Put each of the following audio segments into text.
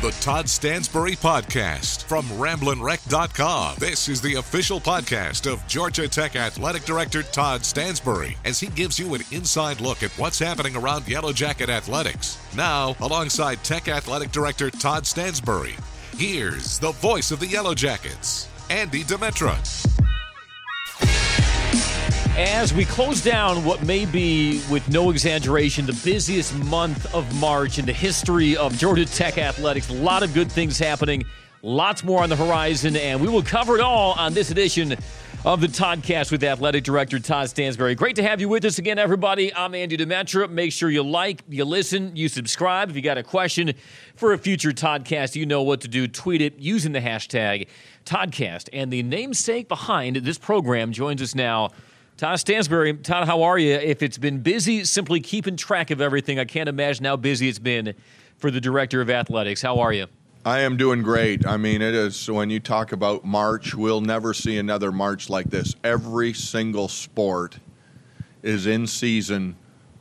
The Todd Stansbury Podcast from RamblinWreck.com. This is the official podcast of Georgia Tech Athletic Director Todd Stansbury as he gives you an inside look at what's happening around Yellow Jacket athletics. Now, alongside Tech Athletic Director Todd Stansbury, here's the voice of the Yellow Jackets, Andy Demetra. As we close down what may be, with no exaggeration, the busiest month of March in the history of Georgia Tech athletics, a lot of good things happening, lots more on the horizon, and we will cover it all on this edition of the Toddcast with Athletic Director Todd Stansbury. Great to have you with us again, everybody. I'm Andy Demetra. Make sure you like, you listen, you subscribe. If you got a question for a future Toddcast, you know what to do. Tweet it using the hashtag Toddcast. And the namesake behind this program joins us now. Todd Stansbury, Todd, how are you? If it's been busy, simply keeping track of everything, I can't imagine how busy it's been for the director of athletics. How are you? I am doing great. I mean, it is when you talk about March, we'll never see another March like this. Every single sport is in season,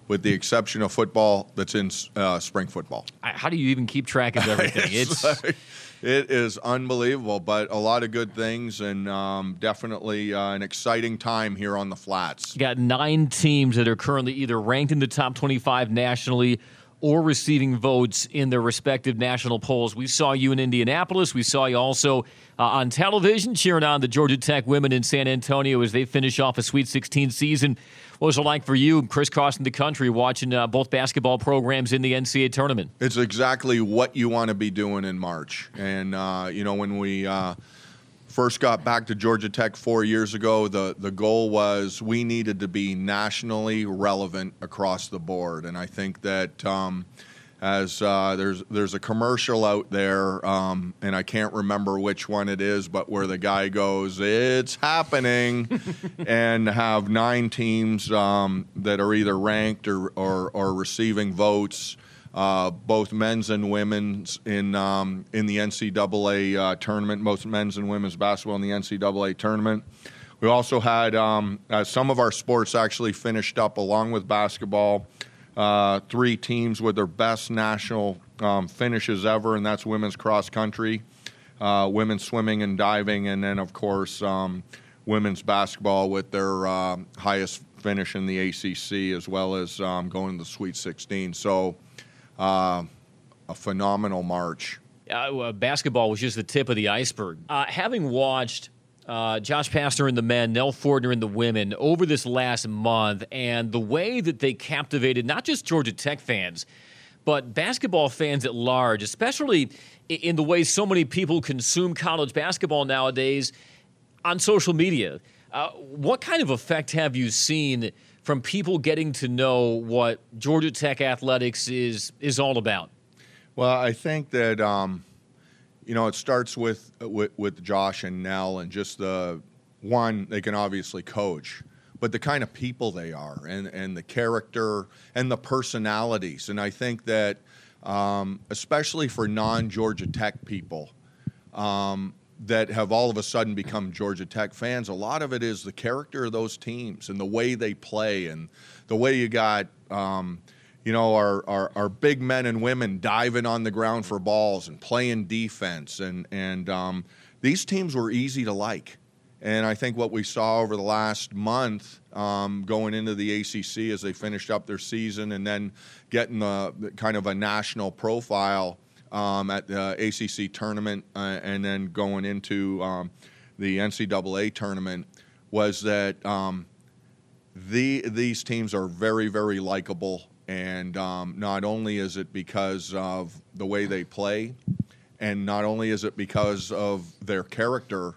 with the exception of football that's in uh, spring football. How do you even keep track of everything? it's, it's like, it is unbelievable, but a lot of good things and um, definitely uh, an exciting time here on the flats. You got nine teams that are currently either ranked in the top 25 nationally or receiving votes in their respective national polls. We saw you in Indianapolis. We saw you also uh, on television cheering on the Georgia Tech women in San Antonio as they finish off a Sweet 16 season. What was it like for you, crisscrossing the country, watching uh, both basketball programs in the NCAA tournament? It's exactly what you want to be doing in March. And, uh, you know, when we uh, first got back to Georgia Tech four years ago, the, the goal was we needed to be nationally relevant across the board. And I think that. Um, as uh, there's there's a commercial out there, um, and I can't remember which one it is, but where the guy goes, "It's happening," and have nine teams um, that are either ranked or or, or receiving votes, uh, both men's and women's in um, in the NCAA uh, tournament, most men's and women's basketball in the NCAA tournament. We also had um, uh, some of our sports actually finished up along with basketball uh, three teams with their best national um, finishes ever, and that's women's cross country, uh, women's swimming and diving, and then, of course, um, women's basketball with their uh, highest finish in the ACC, as well as um, going to the Sweet 16. So, uh, a phenomenal march. Uh, basketball was just the tip of the iceberg. Uh, having watched uh, Josh Pastner and the men, Nell Fortner and the women over this last month, and the way that they captivated not just Georgia Tech fans, but basketball fans at large, especially in the way so many people consume college basketball nowadays on social media. Uh, what kind of effect have you seen from people getting to know what Georgia Tech athletics is is all about? Well, I think that um, you know, it starts with, with with Josh and Nell, and just the one they can obviously coach, but the kind of people they are, and and the character and the personalities, and I think that um, especially for non-Georgia Tech people. Um, that have all of a sudden become Georgia Tech fans. A lot of it is the character of those teams and the way they play and the way you got um, you know, our, our, our, big men and women diving on the ground for balls and playing defense. And, and um, these teams were easy to like. And I think what we saw over the last month um, going into the ACC as they finished up their season and then getting the, kind of a national profile um, at the ACC tournament uh, and then going into um, the NCAA tournament was that um, the, these teams are very, very likable. And um, not only is it because of the way they play, and not only is it because of their character,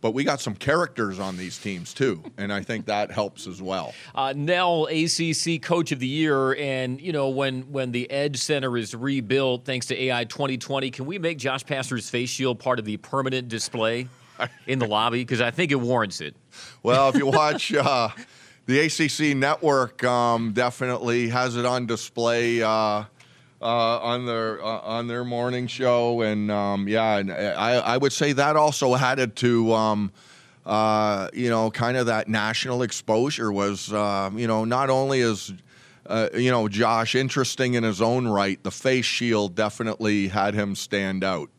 but we got some characters on these teams too, and I think that helps as well. Uh, Nell, ACC Coach of the Year, and you know when when the Edge Center is rebuilt thanks to AI 2020, can we make Josh Pastner's face shield part of the permanent display in the lobby? Because I think it warrants it. Well, if you watch. Uh, the ACC network um, definitely has it on display uh, uh, on their uh, on their morning show, and um, yeah, and I, I would say that also added to. Um, uh, you know, kind of that national exposure was, um, you know, not only is uh, you know, Josh, interesting in his own right. The face shield definitely had him stand out.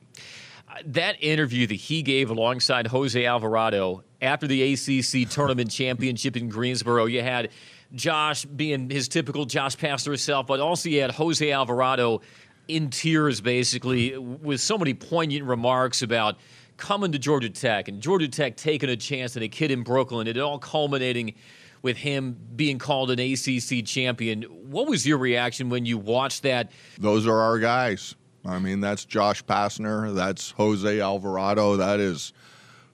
That interview that he gave alongside Jose Alvarado after the ACC tournament championship in Greensboro, you had Josh being his typical Josh Pastner self, but also you had Jose Alvarado in tears, basically, with so many poignant remarks about coming to Georgia Tech and Georgia Tech taking a chance on a kid in Brooklyn, it all culminating with him being called an ACC champion. What was your reaction when you watched that? Those are our guys. I mean, that's Josh Pastner, that's Jose Alvarado, that is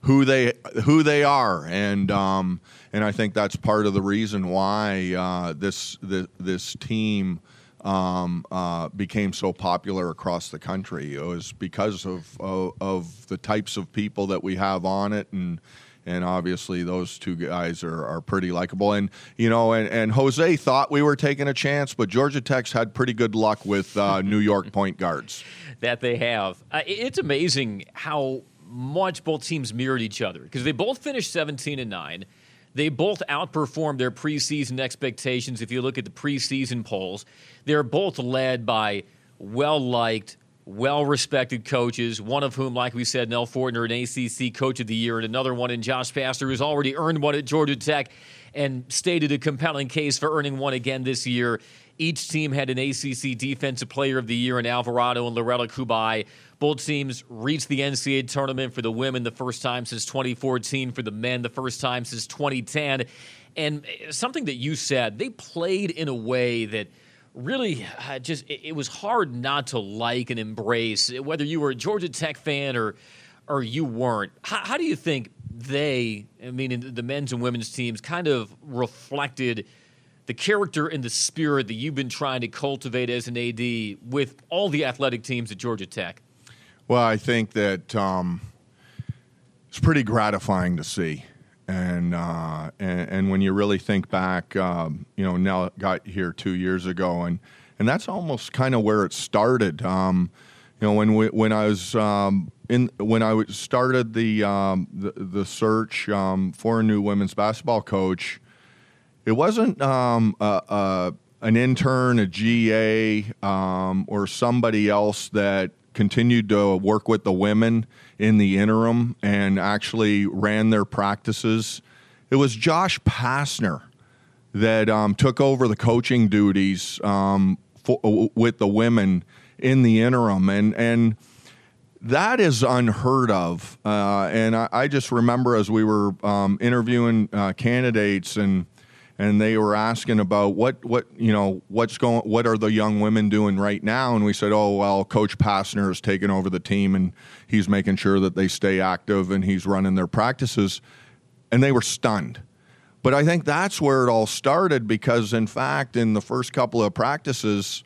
who they who they are, and um, and I think that's part of the reason why uh, this, this this team um, uh, became so popular across the country. It was because of, of, of the types of people that we have on it, and and obviously those two guys are, are pretty likable. And you know, and, and Jose thought we were taking a chance, but Georgia Tech's had pretty good luck with uh, New York point guards. That they have. Uh, it's amazing how much both teams mirrored each other because they both finished 17 and 9. They both outperformed their preseason expectations. If you look at the preseason polls, they're both led by well liked, well respected coaches, one of whom, like we said, Nell Fortner, an ACC Coach of the Year, and another one in Josh Pastner, who's already earned one at Georgia Tech and stated a compelling case for earning one again this year. Each team had an ACC Defensive Player of the Year in Alvarado and Lorela Cubaj. Both teams reached the NCAA tournament for the women the first time since 2014, for the men the first time since 2010. And something that you said, they played in a way that really uh, just it, was hard not to like and embrace whether you were a Georgia Tech fan or or you weren't. How, how do you think they, I mean, the men's and women's teams, kind of reflected the character and the spirit that you've been trying to cultivate as an AD with all the athletic teams at Georgia Tech? Well, I think that um, it's pretty gratifying to see. And, uh, and, and when you really think back, um, you know, Nell got here two years ago, and and that's almost kind of where it started. Um, you know, when we, when I was um, in when I started the um, the, the, search um, for a new women's basketball coach, it wasn't um, a, a, an intern, a GA, um, or somebody else that continued to work with the women in the interim and actually ran their practices. It was Josh Pastner that um, took over the coaching duties um, for, with the women in the interim, and and that is unheard of. Uh, and I, I, just remember as we were um, interviewing uh, candidates and and they were asking about what what you know what's going what are the young women doing right now? And we said oh well coach Pastner has taken over the team and he's making sure that they stay active and he's running their practices. And they were stunned. But I think that's where it all started because in fact in the first couple of practices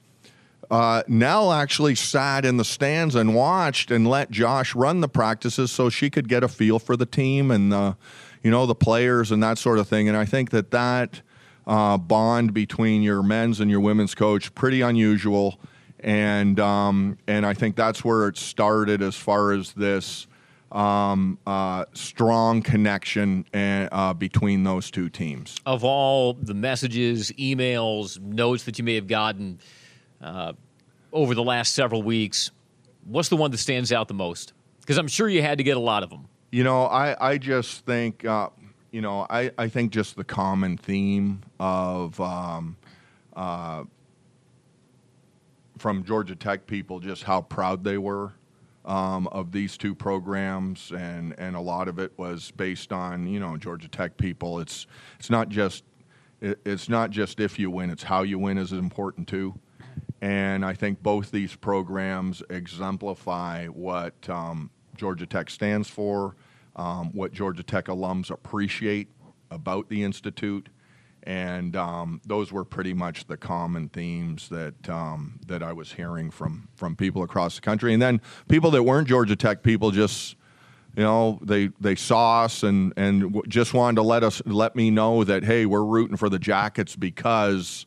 uh, Nell actually sat in the stands and watched and let Josh run the practices so she could get a feel for the team and the you know, the players and that sort of thing. And I think that that uh, bond between your men's and your women's coach pretty unusual. And um, and I think that's where it started as far as this um, uh, strong connection and, uh, between those two teams. Of all the messages, emails, notes that you may have gotten uh, over the last several weeks, what's the one that stands out the most? Because I'm sure you had to get a lot of them. You know, I, I just think, uh, you know, I, I think just the common theme of um, uh, from Georgia Tech people, just how proud they were um, of these two programs, and, and a lot of it was based on, you know, Georgia Tech people. It's, it's not just it's not just if you win, it's how you win is important too. And I think both these programs exemplify what um, Georgia Tech stands for, um, what Georgia Tech alums appreciate about the Institute. And um, those were pretty much the common themes that um, that I was hearing from from people across the country, and then people that weren't Georgia Tech people just you know they they saw us and and just wanted to let us let me know that hey we're rooting for the Jackets because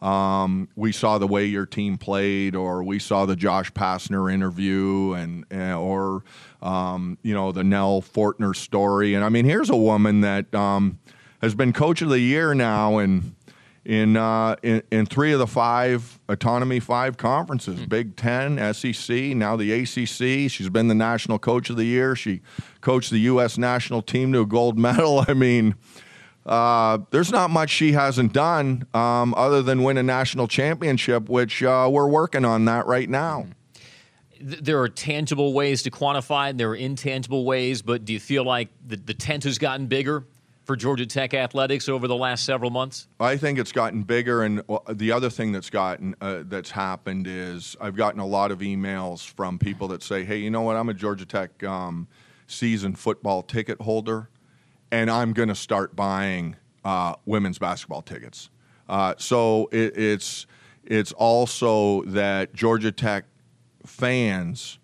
um, we saw the way your team played, or we saw the Josh Pastner interview, and, and or um, you know the Nell Fortner story. And I mean, here's a woman that um, has been coach of the year now, and in, uh, in in three of the five autonomy five conferences: Big Ten, SEC, now the ACC. She's been the national coach of the year. She coached the U.S. national team to a gold medal. I mean. Uh, there's not much she hasn't done um, other than win a national championship, which uh, we're working on that right now. There are tangible ways to quantify, and there are intangible ways. But do you feel like the, the tent has gotten bigger for Georgia Tech athletics over the last several months? I think it's gotten bigger, and uh, the other thing that's gotten uh, that's happened is I've gotten a lot of emails from people that say, "Hey, you know what? I'm a Georgia Tech um, season football ticket holder." And I'm going to start buying uh, women's basketball tickets. Uh, so it, it's it's also that Georgia Tech fans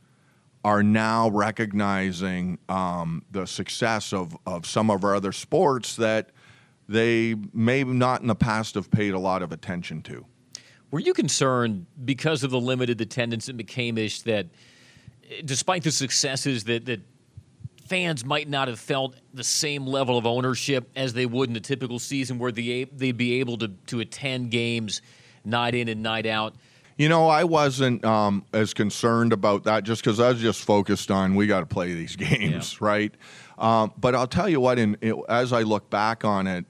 are now recognizing um, the success of, of some of our other sports that they may not in the past have paid a lot of attention to. Were you concerned because of the limited attendance at McCamish that, despite the successes that, that fans might not have felt the same level of ownership as they would in a typical season where they, they'd be able to, to attend games night in and night out. You know, I wasn't um, as concerned about that just because I was just focused on we got to play these games, yeah. right? Um, but I'll tell you what, in, it, as I look back on it,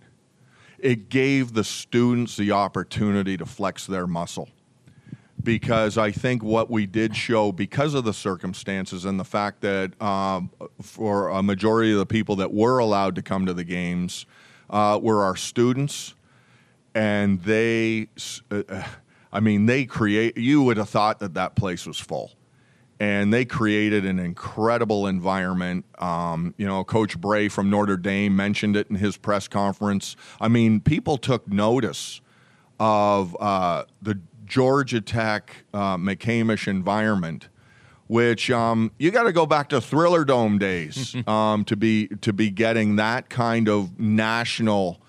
it gave the students the opportunity to flex their muscle because I think what we did show, because of the circumstances and the fact that um, for a majority of the people that were allowed to come to the games uh, were our students, and they, uh, I mean, they create. You would have thought that that place was full. And they created an incredible environment. Um, you know, Coach Brey from Notre Dame mentioned it in his press conference. I mean, people took notice of uh, the Georgia Tech uh, McCamish environment, which um, you got to go back to Thriller Dome days um, to be to be getting that kind of national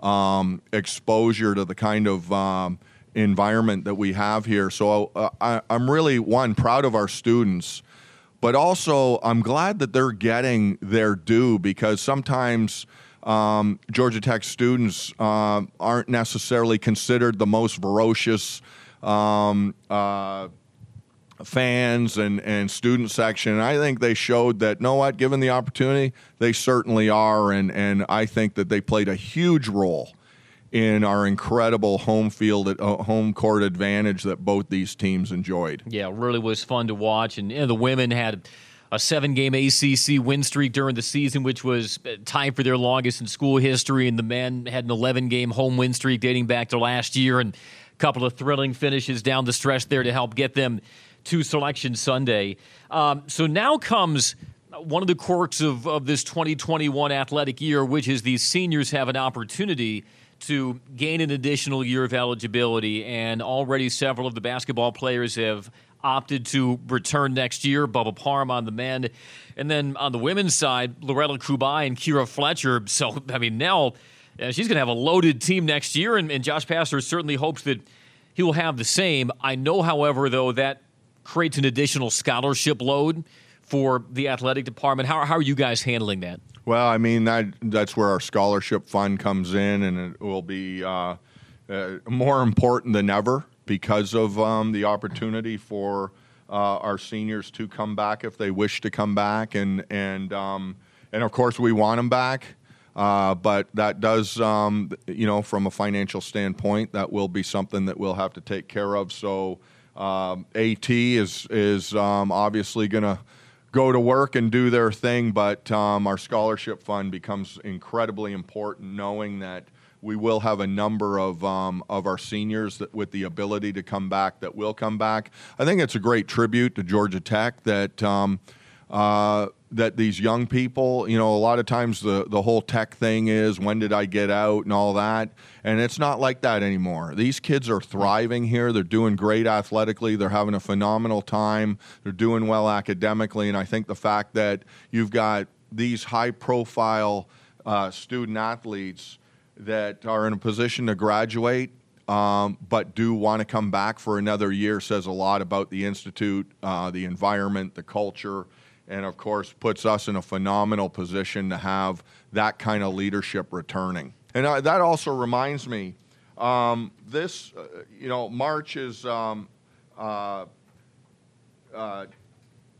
um, exposure to the kind of um, environment that we have here. So uh, I, I'm really one proud of our students, but also I'm glad that they're getting their due because sometimes. Um, Georgia Tech students uh, aren't necessarily considered the most ferocious um, uh, fans and, and student section. I think they showed that, know what, given the opportunity, they certainly are. And, and I think that they played a huge role in our incredible home field, uh, home court advantage that both these teams enjoyed. Yeah, really was fun to watch. And you know, the women had a seven game ACC win streak during the season, which was tied for their longest in school history. And the men had an 11 game home win streak dating back to last year. And couple of thrilling finishes down the stretch there to help get them to Selection Sunday. Um, so now comes one of the quirks of, of this 2021 athletic year, which is these seniors have an opportunity to gain an additional year of eligibility. And already several of the basketball players have opted to return next year. Bubba Parham on the men. And then on the women's side, Lorela Cubaj and Kierra Fletcher. So, I mean, now uh, she's going to have a loaded team next year, and, and Josh Pastner certainly hopes that he will have the same. I know, however, though, that creates an additional scholarship load for the athletic department. How, how are you guys handling that? Well, I mean that that's where our scholarship fund comes in, and it will be uh, uh, more important than ever because of um, the opportunity for uh, our seniors to come back if they wish to come back, and and um, and of course we want them back. Uh, but that does, um, you know, from a financial standpoint, that will be something that we'll have to take care of. So um, AT is is um, obviously going to go to work and do their thing, but um, our scholarship fund becomes incredibly important, knowing that we will have a number of um, of our seniors that, with the ability to come back that will come back. I think it's a great tribute to Georgia Tech that. Um, uh, that these young people, you know, a lot of times the, the whole tech thing is when did I get out and all that. And it's not like that anymore. These kids are thriving here. They're doing great athletically. They're having a phenomenal time. They're doing well academically. And I think the fact that you've got these high profile uh, student athletes that are in a position to graduate um, but do want to come back for another year says a lot about the institute, uh, the environment, the culture and of course puts us in a phenomenal position to have that kind of leadership returning. And uh, that also reminds me, Um, this, uh, you know, March is um, uh, uh,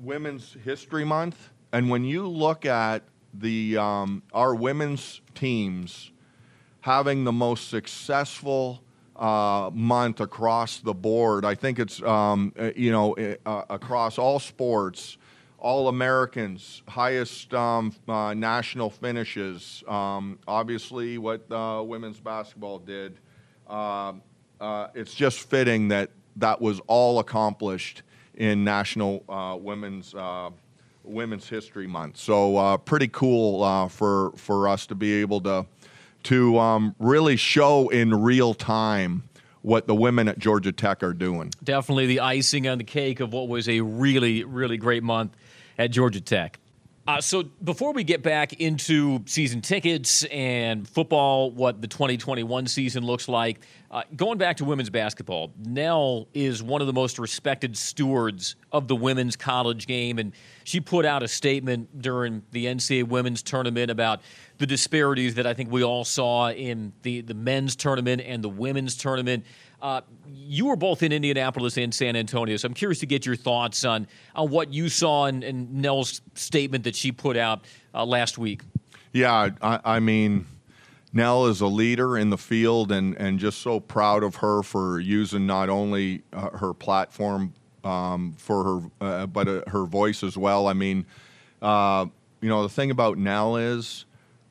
Women's History Month, and when you look at the um, our women's teams having the most successful uh, month across the board, I think it's um, uh, you know across all sports all Americans, highest um, uh, national finishes. Um, obviously, what uh, women's basketball did. Uh, uh it's just fitting that that was all accomplished in National uh, Women's uh, Women's History Month. So pretty cool for for us to be able to to um, really show in real time what the women at Georgia Tech are doing. Definitely the icing on the cake of what was a really, really great month at Georgia Tech. Uh, so before we get back into season tickets and football, what the 2021 season looks like, uh, going back to women's basketball, Nell is one of the most respected stewards of the women's college game, and she put out a statement during the NCAA women's tournament about the disparities that I think we all saw in the, the men's tournament and the women's tournament. Uh, you were both in Indianapolis and San Antonio, so I'm curious to get your thoughts on on what you saw in, in Nell's statement that she put out uh, last week. Yeah, I, I, mean, Nell is a leader in the field, and and just so proud of her for using not only uh, her platform um, for her, uh, but uh, her voice as well. I mean, uh, you know, the thing about Nell is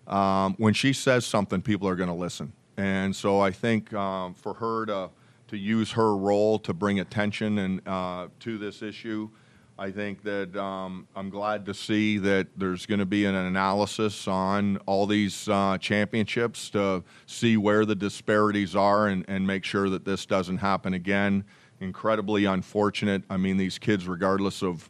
um, when she says something, people are going to listen. And so I think um, for her to to use her role to bring attention and uh, to this issue. I think that um, I'm glad to see that there's going to be an analysis on all these uh, championships to see where the disparities are and, and make sure that this doesn't happen again. Incredibly unfortunate. I mean, these kids, regardless of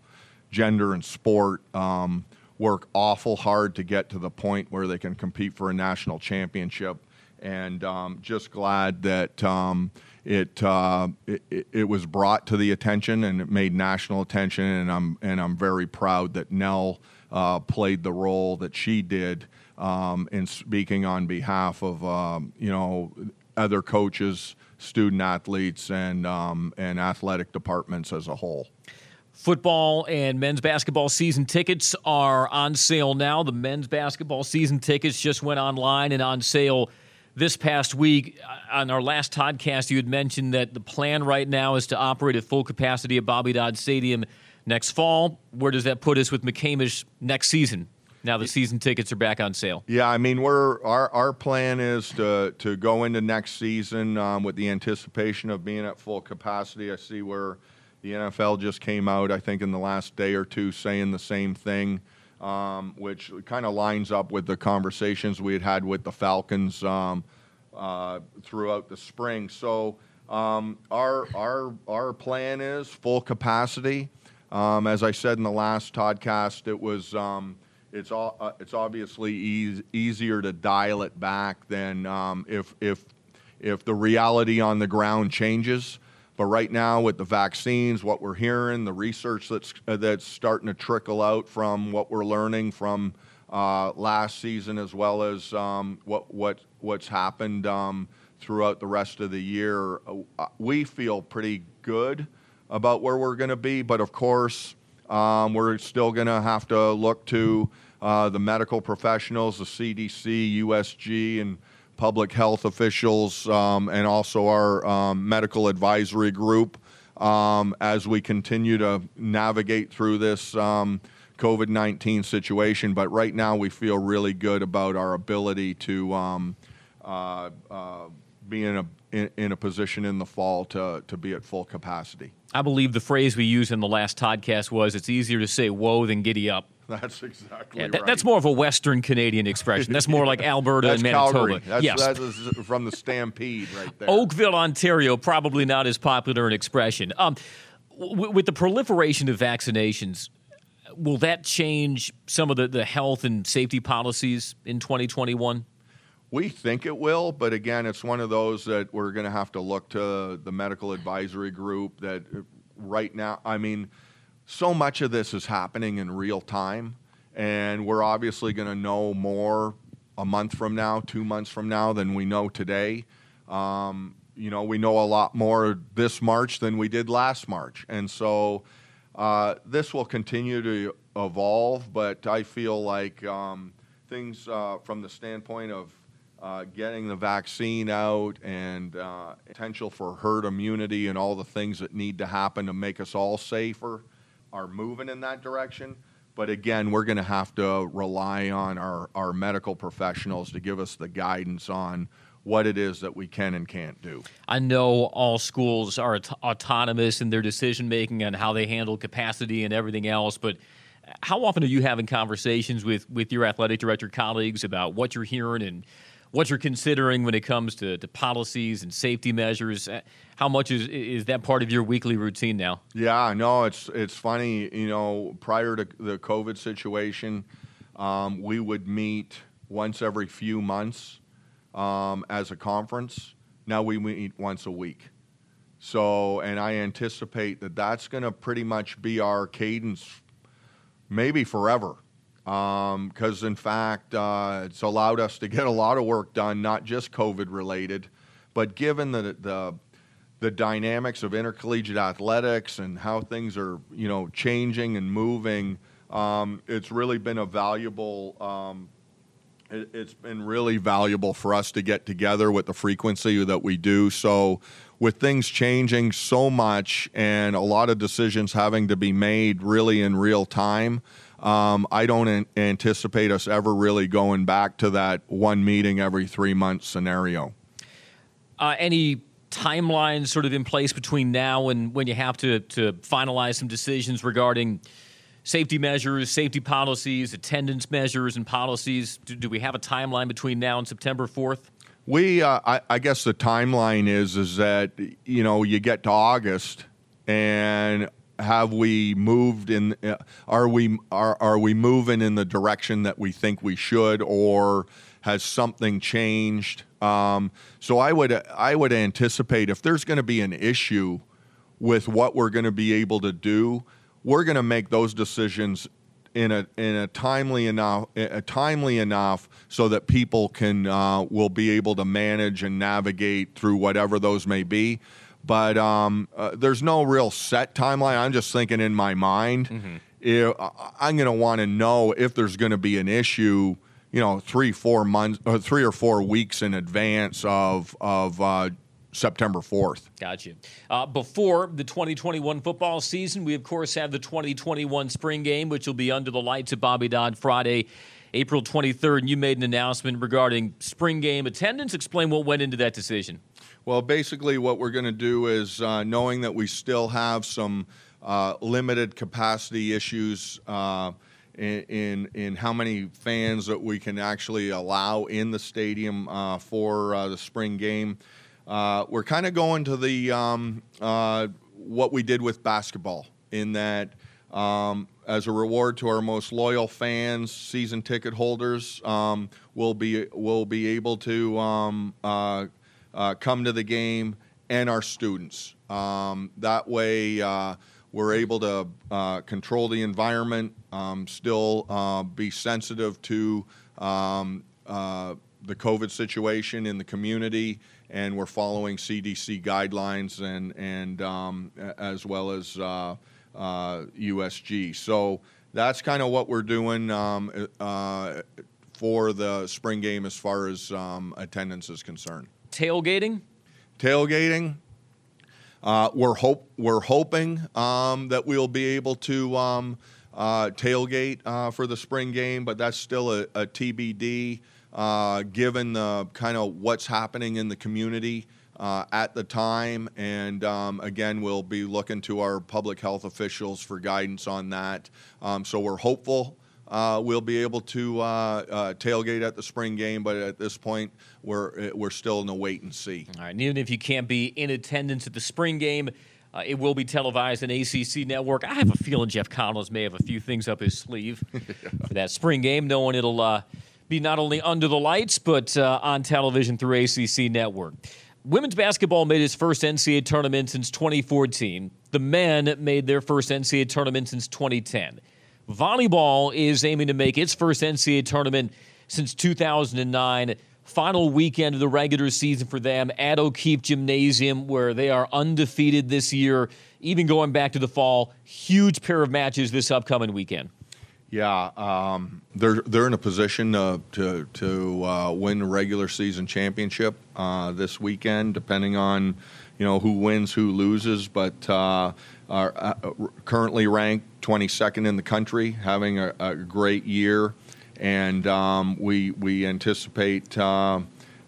gender and sport, um, work awful hard to get to the point where they can compete for a national championship. And um, just glad that um, it, uh, it, it was brought to the attention and it made national attention, and I'm and I'm very proud that Nell uh, played the role that she did um, in speaking on behalf of um, you know other coaches, student athletes, and um, and athletic departments as a whole. Football and men's basketball season tickets are on sale now. The men's basketball season tickets just went online and on sale this past week uh, on our last podcast, you had mentioned that the plan right now is to operate at full capacity at Bobby Dodd Stadium next fall. Where does that put us with McCamish next season? Now the season tickets are back on sale. Yeah, I mean, we're our our plan is to to go into next season um, with the anticipation of being at full capacity. I see where the NFL just came out, I think, in the last day or two, saying the same thing um, which kind of lines up with the conversations we had had with the Falcons um, uh, throughout the spring. So um, our our our plan is full capacity. Um, as I said in the last podcast, it was um, it's all, uh, it's obviously easier to dial it back than um, if if if the reality on the ground changes. But right now, with the vaccines, what we're hearing, the research that's uh, that's starting to trickle out from what we're learning from uh, last season, as well as um, what what what's happened um, throughout the rest of the year, uh, we feel pretty good about where we're going to be. But of course, um, we're still going to have to look to uh, the medical professionals, the CDC, USG, and public health officials, um, and also our um, medical advisory group um, as we continue to navigate through this um, COVID 19 situation. But right now, we feel really good about our ability to um, uh, uh, be in a, in, in a position in the fall to, to be at full capacity. I believe the phrase we used in the last podcast was it's easier to say whoa than giddy up. That's exactly yeah, right. That's more of a Western Canadian expression. That's more like Alberta and Manitoba. Calgary. That's, yes. that is from the Stampede right there. Oakville, Ontario, probably not as popular an expression. Um, w- with the proliferation of vaccinations, will that change some of the, the health and safety policies in 2021? We think it will, but again, it's one of those that we're going to have to look to the medical advisory group that right now, I mean, so much of this is happening in real time, and we're obviously going to know more a month from now, two months from now than we know today. Um, you know, we know a lot more this March than we did last March. And so uh, this will continue to evolve, but I feel like um, things uh, from the standpoint of uh, getting the vaccine out and uh, potential for herd immunity and all the things that need to happen to make us all safer are moving in that direction. But again, we're going to have to rely on our, our medical professionals to give us the guidance on what it is that we can and can't do. I know all schools are aut- autonomous in their decision making on how they handle capacity and everything else, but how often are you having conversations with, with your athletic director colleagues about what you're hearing and what you're considering when it comes to, to policies and safety measures. Uh, how much is is that part of your weekly routine now? Yeah, no, it's it's funny. You know, prior to the COVID situation, um, we would meet once every few months um, as a conference. Now we meet once a week. So, and I anticipate that that's going to pretty much be our cadence, maybe forever because um, in fact uh, it's allowed us to get a lot of work done, not just COVID related, but given the, the the dynamics of intercollegiate athletics and how things are you know changing and moving, um, it's really been a valuable. Um, it, it's been really valuable for us to get together with the frequency that we do. So, with things changing so much and a lot of decisions having to be made really in real time, um, I don't an- anticipate us ever really going back to that one meeting every three months scenario. Uh, any timelines sort of in place between now and when you have to, to finalize some decisions regarding safety measures, safety policies, attendance measures, and policies? Do, do we have a timeline between now and September 4th? We, uh, I, I guess the timeline is is that you know you get to August and have we moved in uh, are we are, are we moving in the direction that we think we should or has something changed? Um, so i would i would anticipate if there's going to be an issue with what we're going to be able to do we're going to make those decisions in a in a timely enough a timely enough so that people can uh, will be able to manage and navigate through whatever those may be but um, uh, there's no real set timeline. I'm just thinking in my mind, mm-hmm. if, I'm going to want to know if there's going to be an issue. You know, three, four months, or three or four weeks in advance of of uh, September 4th. Gotcha. Uh, before the 2021 football season, we of course have the 2021 spring game, which will be under the lights at Bobby Dodd Friday, April 23rd. And you made an announcement regarding spring game attendance. Explain what went into that decision. Well, basically, what we're going to do is uh, knowing that we still have some uh, limited capacity issues uh, in, in, in how many fans that we can actually allow in the stadium uh, for uh, the spring game. Uh, we're kind of going to the um, what we did with basketball in that. Um, as a reward to our most loyal fans, season ticket holders, um, we'll be will be able to um, uh, come to the game and our students. Um, that way, uh, we're able to uh, control the environment, um, still uh, be sensitive to um, uh, the COVID situation in the community, and we're following CDC guidelines and and um, as well as USG. Uh, so that's kind of what we're doing um, for the spring game as far as um, attendance is concerned tailgating? Tailgating. Uh, we're hope we're hoping um, that we'll be able to um, uh, tailgate uh, for the spring game, but that's still a, a TBD. Uh, given the kind of what's happening in the community uh, at the time, and um, again, we'll be looking to our public health officials for guidance on that. Um, so we're hopeful uh, we'll be able to uh, uh, tailgate at the spring game, but at this point, we're we're still in the wait and see. All right, and even if you can't be in attendance at the spring game. Uh, it will be televised on ACC Network. I have a feeling Geoff Collins may have a few things up his sleeve yeah. for that spring game, knowing it'll uh, be not only under the lights, but uh, on television through ACC Network. Women's basketball made its first NCAA tournament since 2014. The men made their first NCAA tournament since 2010. Volleyball is aiming to make its first NCAA tournament since 2009. final weekend of the regular season for them at O'Keefe Gymnasium, where they are undefeated this year, even going back to the fall. Huge pair of matches this upcoming weekend. Yeah, um, they're they're in a position to to, to uh, win the regular season championship uh, this weekend, depending on you know who wins, who loses. But uh, are uh, currently ranked 22nd in the country, having a, a great year, and um, we we anticipate uh,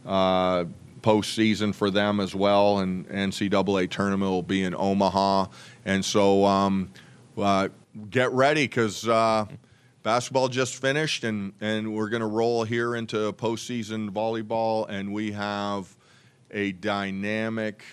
uh, postseason for them as well. And NCAA tournament will be in Omaha, and so um, uh, get ready because. Uh, basketball just finished, and, and we're going to roll here into postseason volleyball, and we have a dynamic,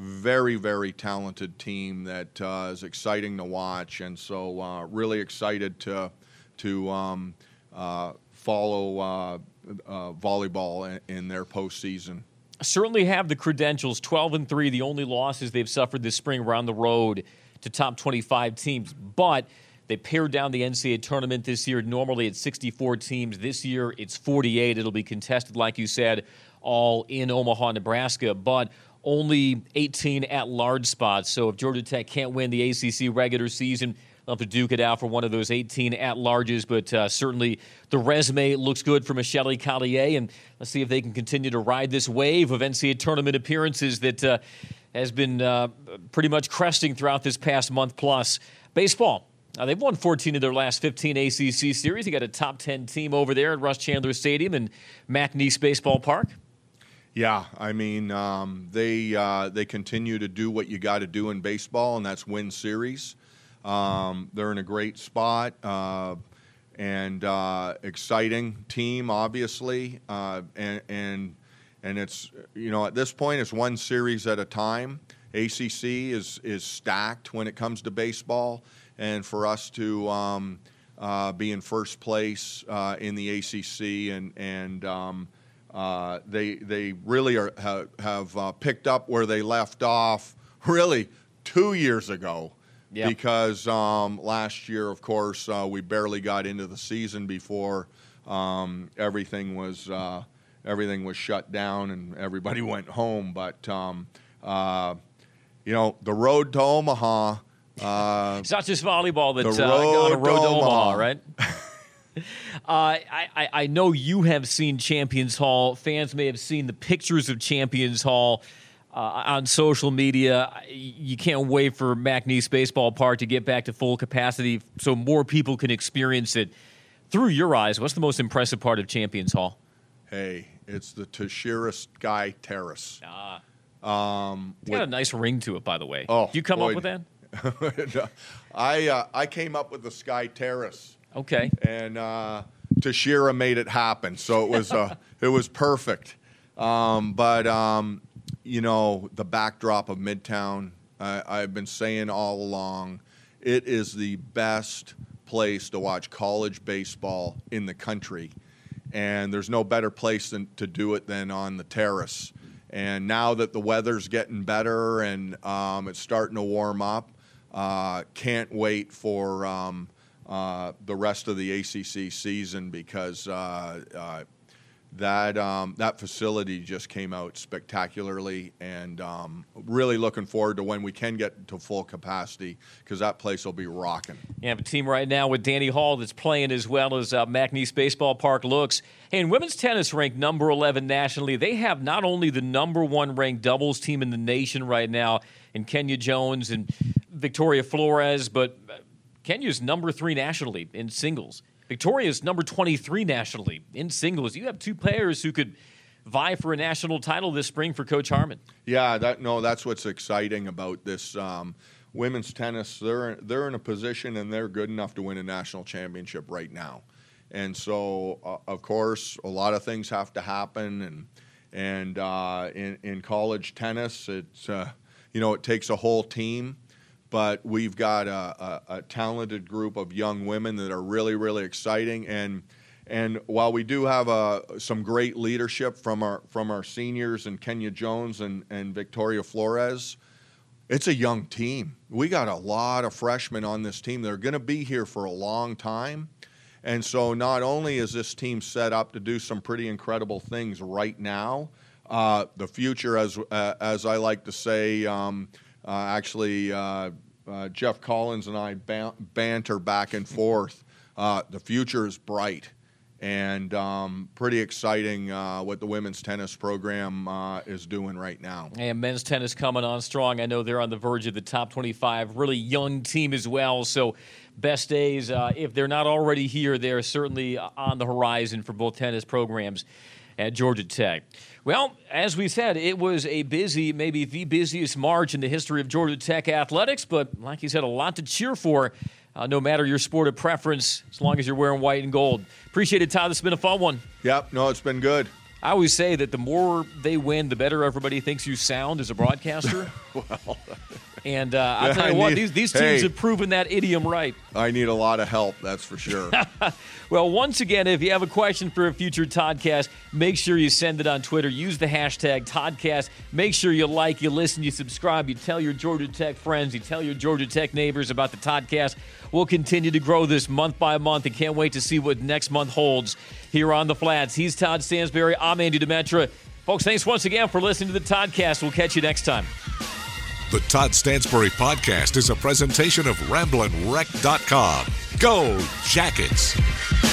very, very talented team that uh, is exciting to watch, and so uh, really excited to to um, uh, follow uh, uh, volleyball in, in their postseason. Certainly have the credentials. Twelve and three, the only losses they've suffered this spring around the road to top twenty-five teams, but they pared down the NCAA tournament this year. Normally it's 64 teams. This year it's 48. It'll be contested, like you said, all in Omaha, Nebraska, but only 18 at large spots. So if Georgia Tech can't win the ACC regular season, they'll have to duke it out for one of those 18 at larges. But uh, certainly the resume looks good for Michelle Collier. And let's see if they can continue to ride this wave of NCAA tournament appearances that uh, has been uh, pretty much cresting throughout this past month plus. Baseball uh, they've won 14 of their last 15 ACC series. You got a top 10 team over there at Russ Chandler Stadium and Mac Nease Baseball Park. Yeah, I mean um, they uh, they continue to do what you got to do in baseball, and that's win series. Um, they're in a great spot uh, and uh, exciting team, obviously, uh, and and and it's you know at this point it's one series at a time. ACC is is stacked when it comes to baseball and for us to um, uh, be in first place uh, in the ACC, and and um, uh, they they really are, have, have uh, picked up where they left off, really two years ago. Yep. Because um, last year, of course, uh, we barely got into the season before um, everything was uh, everything was shut down and everybody went home. But um, you know, the road to Omaha uh, it's not just volleyball that's uh, on a road to Omaha, right? uh, I, I know you have seen Champions Hall. Fans may have seen the pictures of Champions Hall uh, on social media. You can't wait for Mac Nease Baseball Park to get back to full capacity so more people can experience it through your eyes. What's the most impressive part of Champions Hall? Hey, it's the Tashira Sky Terrace. Ah. Um, it's got with, a nice ring to it, by the way. Oh, Did you come boy, up with that? I uh, I came up with the Sky Terrace. Okay. And uh, Tashira made it happen, so it was uh, it was perfect. Um, but um, you know the backdrop of Midtown. I, I've been saying all along, it is the best place to watch college baseball in the country, and there's no better place than, to do it than on the terrace. And now that the weather's getting better and um, it's starting to warm up, uh, can't wait for um, uh, the rest of the ACC season because uh, uh, that um, that facility just came out spectacularly, and um, really looking forward to when we can get to full capacity because that place will be rocking. Have a team right now with Danny Hall that's playing as well as uh, Mac Nease Baseball Park looks. Hey, women's tennis, ranked number 11 nationally, they have not only the number one ranked doubles team in the nation right now in Kenya Jones and Victoria Flores, but Kenya's number three nationally in singles. Victoria's number 23 nationally in singles. You have two players who could vie for a national title this spring for Coach Harmon. Yeah, that no, that's what's exciting about this um, women's tennis. They're they're in a position and they're good enough to win a national championship right now. And so, uh, of course, a lot of things have to happen, and and uh, in in college tennis, it's uh, you know it takes a whole team but we've got a, a, a, talented group of young women that are really, really exciting. And and while we do have uh, some great leadership from our from our seniors and Kenya Jones and, and Victoria Flores, it's a young team. We got a lot of freshmen on this team. They're going to be here for a long time, And so, not only is this team set up to do some pretty incredible things right now, uh, the future, as uh, as I like to say, um, actually, uh, uh, Geoff Collins and I ban- banter back and forth. Uh, the future is bright and um, pretty exciting uh, what the women's tennis program uh, is doing right now. And men's tennis coming on strong. I know they're on the verge of the top 25. Really young team as well. So, best days, uh, if they're not already here, they're certainly on the horizon for both tennis programs at Georgia Tech. Well, as we said, it was a busy, maybe the busiest March in the history of Georgia Tech athletics, but like you said, a lot to cheer for uh, no matter your sport of preference, as long as you're wearing white and gold. Appreciate it, Todd. Has been a fun one. Yep, no, it's been good. I always say that the more they win, the better everybody thinks you sound as a broadcaster. well, and uh, I'll tell you what, these, these teams hey, have proven that idiom right. I need a lot of help, that's for sure. well, once again, if you have a question for a future Toddcast, make sure you send it on Twitter. Use the hashtag Toddcast. Make sure you like, you listen, you subscribe, you tell your Georgia Tech friends, you tell your Georgia Tech neighbors about the Toddcast. We'll continue to grow this month by month and can't wait to see what next month holds here on the Flats. He's Todd Stansbury. I'm Andy Demetra. Folks, thanks once again for listening to the Toddcast. We'll catch you next time. The Todd Stansbury Podcast is a presentation of RamblinWreck.com. Go, Jackets!